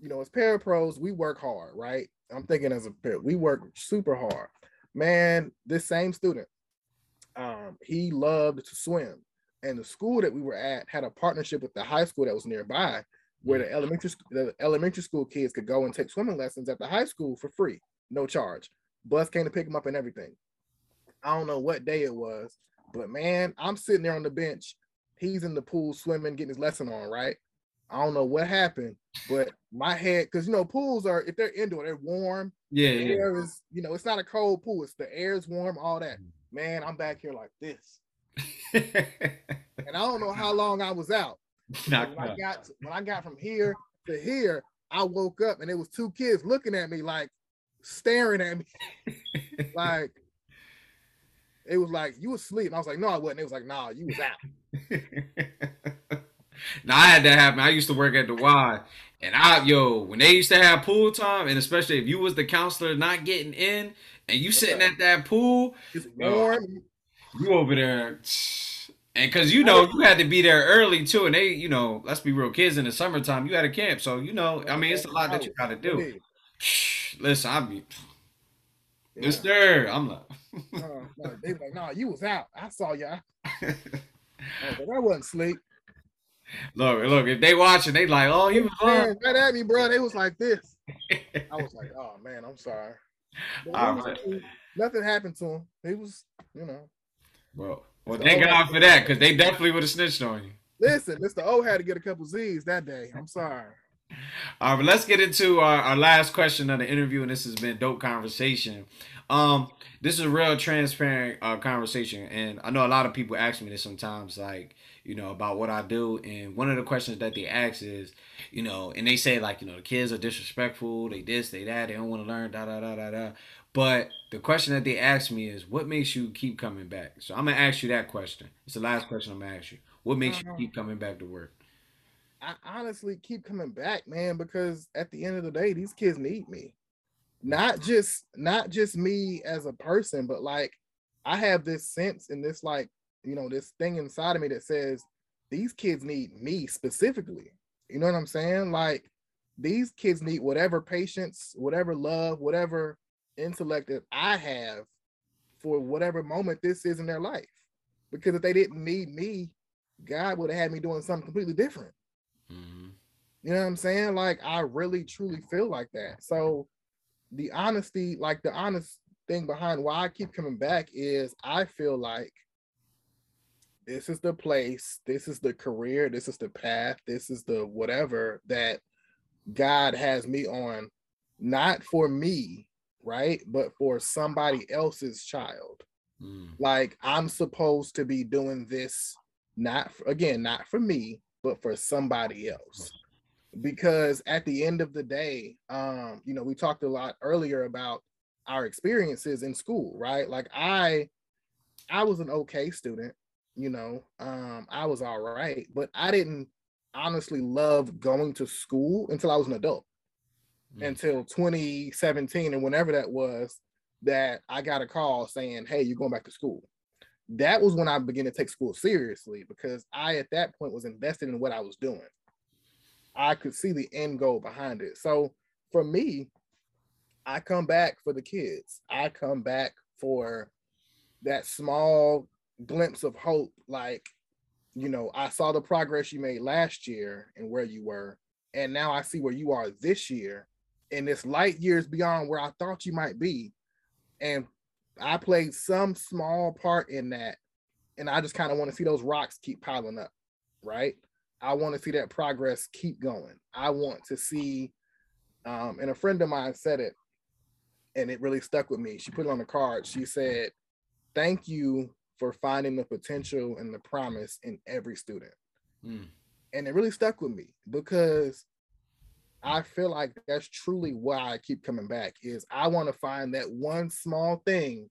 you know, as parapros, we work hard, right? I'm thinking as a pair, we work super hard. Man, this same student, um, he loved to swim. And the school that we were at had a partnership with the high school that was nearby, where the elementary the elementary school kids could go and take swimming lessons at the high school for free, no charge. Bus came to pick them up and everything. I don't know what day it was, but man, I'm sitting there on the bench. He's in the pool swimming, getting his lesson on, right? I don't know what happened, but my head, because you know, pools are if they're indoor, they're warm. Yeah, The yeah. air is, you know, it's not a cold pool, it's the air is warm, all that. Mm. Man, I'm back here like this. And I don't know how long I was out. Knocked when I got when I got from here to here, I woke up and it was two kids looking at me like staring at me. like it was like you was asleep. And I was like, no, I wasn't. It was like, nah, you was out. now I had that happen. I used to work at the Y, and I yo when they used to have pool time, and especially if you was the counselor not getting in, and you sitting at that pool, It's warm. you over there, and because you know you had to be there early too, and they you know let's be real, kids in the summertime you had a camp, so you know I mean it's a lot that you got to do. Listen, I be Yeah. Mister, I'm like. No, oh, no, they like, no, you was out. I saw you. I, I, I wasn't asleep. Look, look, if they watching, they like, oh, he was. Man, right at me, bro. They was like this. I was like, oh man, I'm sorry. Right. Nothing happened to him. He was, you know. Well, thank God for that, because they definitely would have snitched on you. Listen, Mr. O had to get a couple Z's that day. I'm sorry. All right, but let's get into our, our last question of the interview, and this has been dope conversation. Um, this is a real transparent uh, conversation, and I know a lot of people ask me this sometimes, like you know about what I do, and one of the questions that they ask is, you know, and they say like, you know, the kids are disrespectful, they this, they that, they don't want to learn, da da da da da. But the question that they ask me is, what makes you keep coming back? So I'm gonna ask you that question. It's the last question I'm gonna ask you. What makes you Uh-huh. keep coming back to work? I honestly keep coming back, man, because at the end of the day, these kids need me. Not just not just me as a person, but like I have this sense and this like, you know, this thing inside of me that says these kids need me specifically. You know what I'm saying? Like these kids need whatever patience, whatever love, whatever intellect that I have for whatever moment this is in their life. Because if they didn't need me, God would have had me doing something completely different. hmm You know what I'm saying? Like I really truly feel like that. So the honesty, like the honest thing behind why I keep coming back is I feel like this is the place, this is the career, this is the path, this is the whatever that God has me on, not for me, right? But for somebody else's child. Mm. Like I'm supposed to be doing this, not for, again, not for me, but for somebody else. Because at the end of the day, um, you know, we talked a lot earlier about our experiences in school, right? Like I, I was an okay student, you know, um, I was all right, but I didn't honestly love going to school until I was an adult Mm. until 2017 and whenever that was that I got a call saying, "Hey, you're going back to school." That was when I began to take school seriously because I at that point was invested in what I was doing. I could see the end goal behind it. So for me, I come back for the kids. I come back for that small glimpse of hope like you know, I saw the progress you made last year and where you were and now I see where you are this year and it's light years beyond where I thought you might be. And I played some small part in that. And I just kind of want to see those rocks keep piling up, right? I want to see that progress keep going. I want to see, um, and a friend of mine said it, and it really stuck with me. She put it on the card. She said, Thank you for finding the potential and the promise in every student Mm. and it really stuck with me because I feel like that's truly why I keep coming back is I want to find that one small thing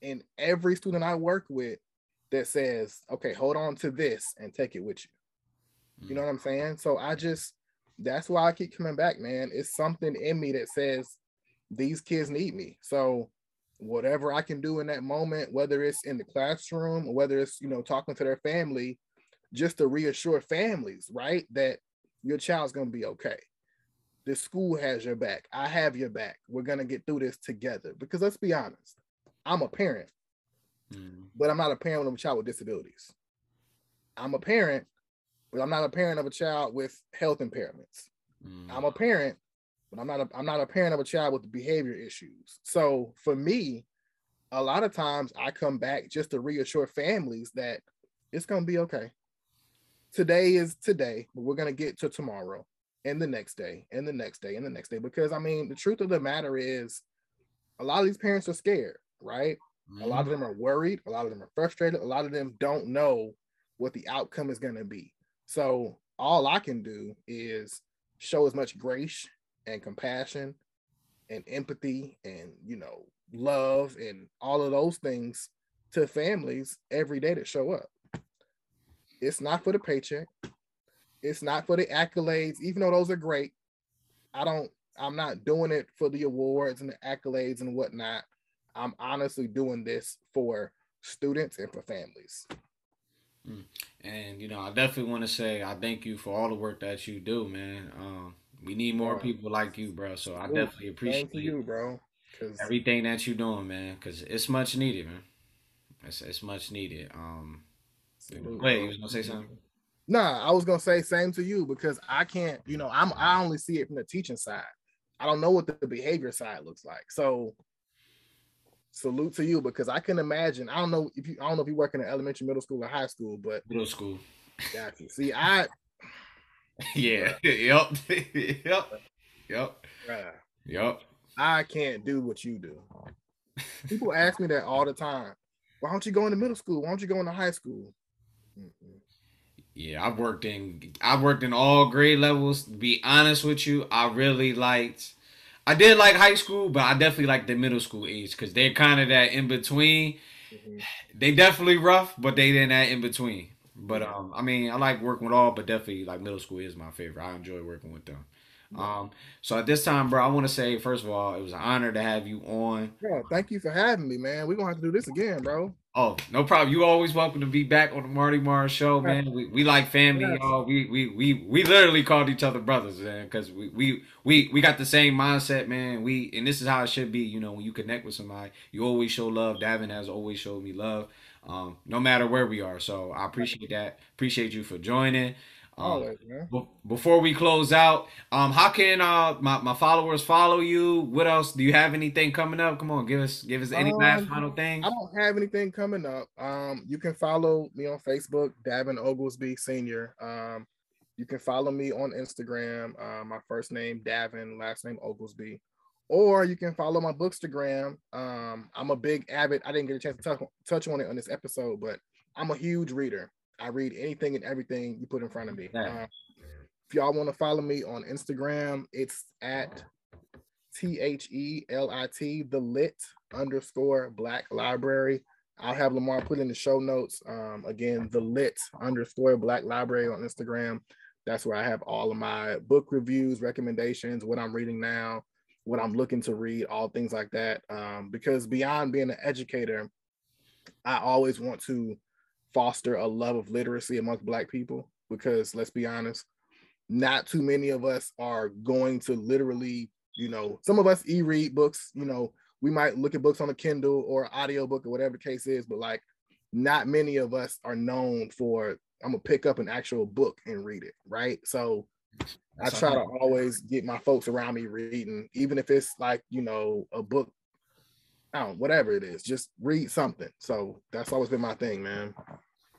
in every student I work with that says, okay, hold on to this and take it with you. You know mm. what I'm saying? So I just that's why I keep coming back, man. It's something in me that says these kids need me. So whatever I can do in that moment, whether it's in the classroom or whether it's, you know, talking to their family, just to reassure families, right, that your child's going to be okay. The school has your back. I have your back. We're going to get through this together. Because let's be honest, I'm a parent, Mm. but I'm not a parent of a child with disabilities. I'm a parent, but I'm not a parent of a child with health impairments. Mm. I'm a parent, but I'm not a, I'm not a parent of a child with behavior issues. So for me, a lot of times I come back just to reassure families that it's gonna be okay. Today is today, but we're gonna get to tomorrow and the next day and the next day and the next day. Because I mean, the truth of the matter is a lot of these parents are scared, right? Mm-hmm. A lot of mm-hmm. them are worried, a lot of them are frustrated, a lot of them don't know what the outcome is gonna be. So all I can do is show as much grace and compassion and empathy and you know love and all of those things to families every day that show up. It's not for the paycheck. It's not for the accolades, even though those are great. I don't, I'm not doing it for the awards and the accolades and whatnot. I'm honestly doing this for students and for families. Mm. And you know, I definitely want to say I thank you for all the work that you do, man. Um, we need more people like you, bro. So I definitely appreciate you, bro. Everything that you're doing, man, because it's much needed, man. It's, it's much needed. Um, wait, you was gonna say something? Nah, I was gonna say same to you because I can't. You know, I'm I only see it from the teaching side. I don't know what the behavior side looks like. So salute to you because I can imagine. I don't know if you I don't know if you work in an elementary, middle school, or high school, but middle school. Gotcha. See, I yeah. yep. yep. Yep. Yep. I can't do what you do. People ask me that all the time. Why don't you go into middle school? Why don't you go into high school? Mm-mm. Yeah, I've worked in I've worked in all grade levels. To be honest with you, I really liked I did like high school, but I definitely like the middle school age because they're kind of that in between. Mm-hmm. They definitely rough, but they in that in between. But um, I mean, I like working with all, but definitely like middle school is my favorite. I enjoy working with them. Um, so at this time, bro, I want to say first of all, it was an honor to have you on. Yeah, thank you for having me, man. We're gonna have to do this again, bro. Oh, no problem. You always welcome to be back on the Marty Mars show, man. We, we like family, yes. y'all. We we we we literally called each other brothers, man, because we, we we we got the same mindset, man. We and this is how it should be. You know, when you connect with somebody, you always show love. Daven has always showed me love, um, no matter where we are. So I appreciate that. Appreciate you for joining. Um, before we close out, um, how can uh my, my followers follow you? What else? Do you have anything coming up? Come on, give us give us any um, last final thing. I don't have anything coming up. Um, you can follow me on Facebook, Daven Ogelsby Senior. Um, you can follow me on Instagram. Uh, my first name Daven, last name Ogelsby. Or you can follow my Bookstagram. Um, I'm a big avid. I didn't get a chance to touch, touch on it on this episode, but I'm a huge reader. I read anything and everything you put in front of me. Uh, if y'all want to follow me on Instagram, it's at T H E L I T, the lit underscore black library. I'll have Lamar put in the show notes. Um, again, the lit underscore black library on Instagram. That's where I have all of my book reviews, recommendations, what I'm reading now, what I'm looking to read, all things like that. Um, because beyond being an educator, I always want to foster a love of literacy amongst black people because let's be honest not too many of us are going to literally you know some of us e-read books you know we might look at books on a kindle or audio book or whatever the case is but like not many of us are known for i'm gonna pick up an actual book and read it right? So i try to always get my folks around me reading even if it's like you know a book I don't whatever it is, just read something. So that's always been my thing, man.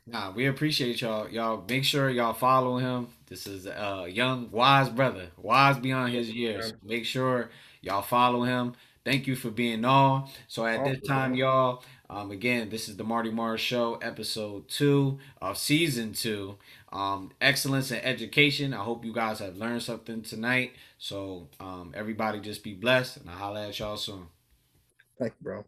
Nah, we appreciate y'all. Y'all make sure y'all follow him. This is a young, wise brother, wise beyond his years. Make sure y'all follow him. Thank you for being on. So at this time, y'all, um, again, this is the Marty Mars Show, episode two of season two. Um, excellence in education. I hope you guys have learned something tonight. So um, everybody just be blessed, and I'll holler at y'all soon. Thank you, bro.